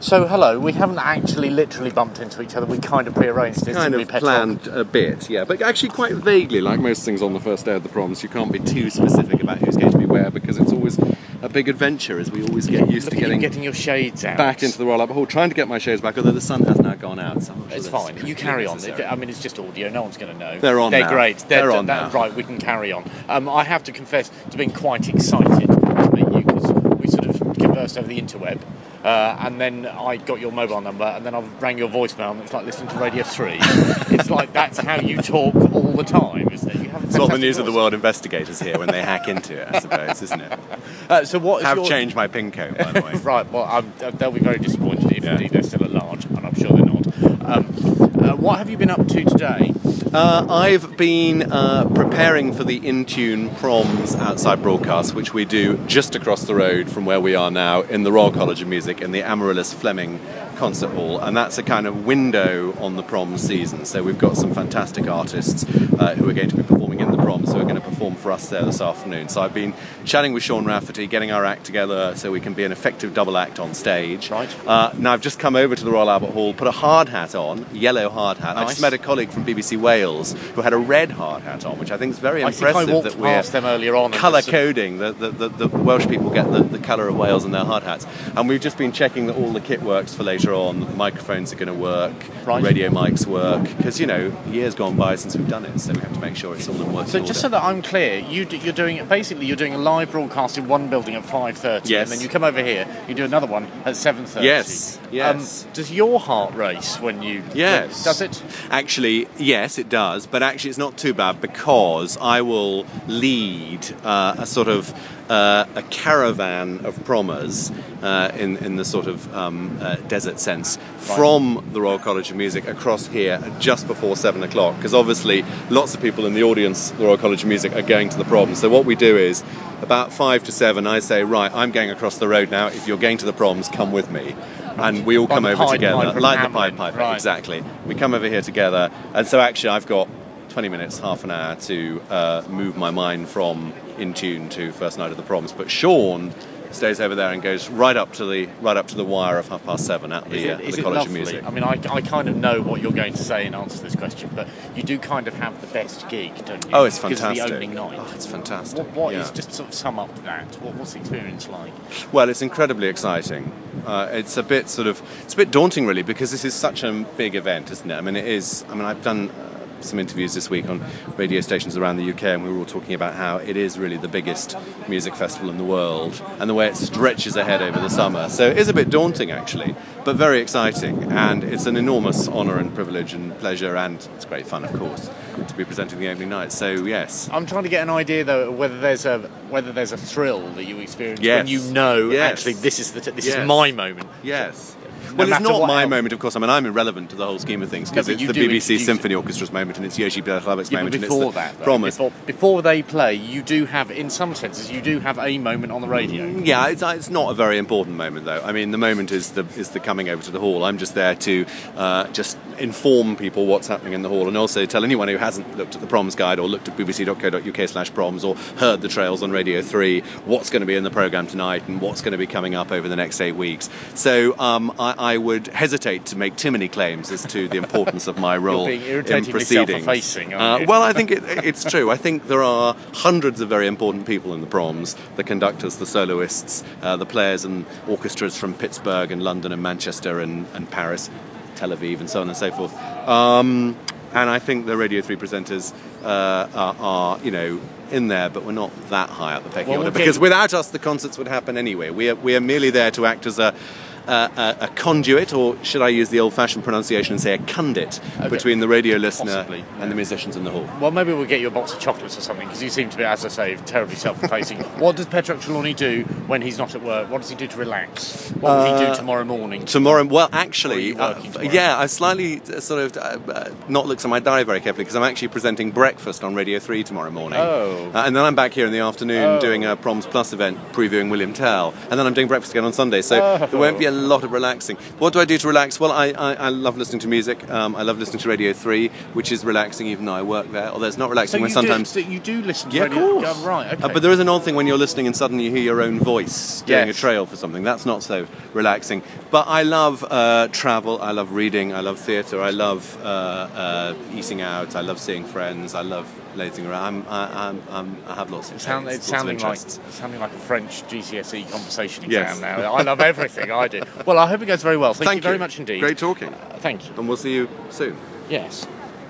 So, hello, we haven't actually literally bumped into each other. We kind of prearranged this, kind of planned a bit, yeah, but actually quite vaguely, like most things on the first day of the proms. You can't be too specific about who's going to be where because it's always a big adventure as we always get used to getting getting your shades out. back into the roll up hall, trying to get my shades back, although the sun has now gone out. So I'm not sure It's fine. You carry on. I mean, it's just audio. No one's going to know. They're on They're now. great. They're on that- now. Right, we can carry on. Um, I have to confess to being quite excited to meet you because we sort of conversed over the interweb, uh, and then I got your mobile number, and then I rang your voicemail, and it's like listening to Radio Three. it's like that's how you talk all the time, isn't it? You have It's what the news of the world investigators hear when they hack into it, I suppose, isn't it? Uh, so what is Have your... changed my pin code, by the way. Right, well, um, uh, they'll be very disappointed if Yeah. indeed they're still at large, and I'm sure they're not. Um, uh, what have you been up to today? Uh, I've been uh, preparing for the In Tune proms outside broadcast, which we do just across the road from where we are now in the Royal College of Music in the Amaryllis Fleming Concert Hall, and that's a kind of window on the prom season. So we've got some fantastic artists uh, who are going to be performing in the proms, who are going to perform for us there this afternoon. So I've been chatting with Sean Rafferty, getting our act together so we can be an effective double act on stage. Right. Uh, now I've just come over to the Royal Albert Hall, put a hard hat on, yellow hard hat. I just met a colleague from BBC Wales who had a red hard hat on, which I think is very I think I impressive walked that we're past them earlier on. colour coding. The, the, the, the Welsh people get the, the colour of Wales in their hard hats. And we've just been checking that all the kit works for later on, microphones are going to work, Right. radio mics work, because, you know, years gone by since we've done it, so we have to make sure it's all in working So order. just so that I'm clear, you do, you're doing basically you're doing a live broadcast in one building at 5:30, Yes. and then you come over here, you do another one at 7:30. Yes, yes. Um, does your heart race when you? Yes. Does it? Actually, yes, it does. But actually, it's not too bad because I will lead uh, a sort of uh, a caravan of Prommers uh, in in the sort of um, uh, desert sense from the Royal College of Music across here just before seven o'clock. Because obviously, lots of people in the audience, the Royal College of Music, are going to the proms. So what we do is. About five to seven, I say, right, I'm going across the road now. If you're going to the proms, come with me. And we all Like come over together, like the Pied Piper, right. exactly. We come over here together, and so actually, I've got 20 minutes, half an hour to uh, move my mind from in tune to first night of the proms. But Sean stays over there and goes right up to the right up to the wire of half past seven at the, it, uh, the College lovely? of Music. I mean, I, I kind of know what you're going to say in answer to this question, but you do kind of have the best gig, don't you? Oh, it's fantastic! the opening night. Oh, it's fantastic. What, what yeah. is- just sort of sum up that? What, what's the experience like? Well, it's incredibly exciting. Uh, it's a bit sort of it's a bit daunting, really, because this is such a big event, isn't it? I mean, it is. I mean, I've done. Uh, some interviews this week on radio stations around the UK, and we were all talking about how it is really the biggest music festival in the world, and the way it stretches ahead over the summer. So it is a bit daunting, actually, but very exciting, and it's an enormous honour and privilege and pleasure, and it's great fun, of course, to be presenting the opening night. So yes, I'm trying to get an idea though whether there's a whether there's a thrill that you experience Yes. when you know Yes. actually this is the t- this Yes. is my moment. Yes. No well, it's not my moment, of course. I mean, I'm irrelevant to the whole scheme of things because No, it's the BBC Symphony Orchestra's moment and it's Jiří Bělohlávek's Yeah, moment but and before it's the that, though, promise. before, before they play, you do have, in some senses, you do have a moment on the radio. Yeah, it's, it's not a very important moment though. I mean, the moment is the is the coming over to the hall. I'm just there to uh, just inform people what's happening in the hall, and also tell anyone who hasn't looked at the proms guide or looked at bbc.co.uk/proms or heard the trails on Radio Three what's going to be in the program tonight and what's going to be coming up over the next eight weeks. So um, I, I would hesitate to make too many claims as to the importance of my role in proceedings. Uh, well, I think it, it's true. I think there are hundreds of very important people in the proms the conductors, the soloists, uh, the players and orchestras from Pittsburgh and London and Manchester and, and Paris, Tel Aviv, and so on and so forth. Um, and I think the Radio 3 presenters uh, are, are, you know, in there, but we're not that high up the pecking Well, order we'll because without us, the concerts would happen anyway. We are, we are merely there to act as a, a, a, a conduit, or should I use the old fashioned pronunciation and say a conduit, between the radio listener Possibly, and the musicians in the hall. Well, maybe we'll get you a box of chocolates or something, because you seem to be, as I say, terribly self-effacing. what does Petroc Trelawny do when he's not at work? What does he do to relax? What will he do Uh, tomorrow morning? Tomorrow, well, actually, uh, yeah, I've slightly uh, sort of uh, uh, not looked at my diary very carefully because I'm actually presenting breakfast on Radio 3 tomorrow morning. Oh. And then I'm back here in the afternoon Oh. doing a Proms Plus event previewing William Tell. And then I'm doing breakfast again on Sunday. So Oh. there won't be a lot of relaxing. What do I do to relax? Well, I, I, I love listening to music. Um, I love listening to Radio 3, which is relaxing even though I work there. Although it's not So relaxing you when sometimes. do, so you do listen to Yeah, of radio? course. Oh, right, okay. Uh, but there is an odd thing when you're listening and suddenly you hear your own voice doing Yes. a trail for something. That's not so relaxing. But I love uh, travel. I love reading. I love theatre. I love uh, uh, eating out. I love seeing friends. I love lazing around. I'm, I, I'm, I'm, I have lots of sound, it's sounding like it's sounding like a French GCSE conversation exam Yes. now. I love everything I do. Well, I hope it goes very well. Thank, Thank you very you. much indeed. Great talking. Uh, thank you. And we'll see you soon. Yes.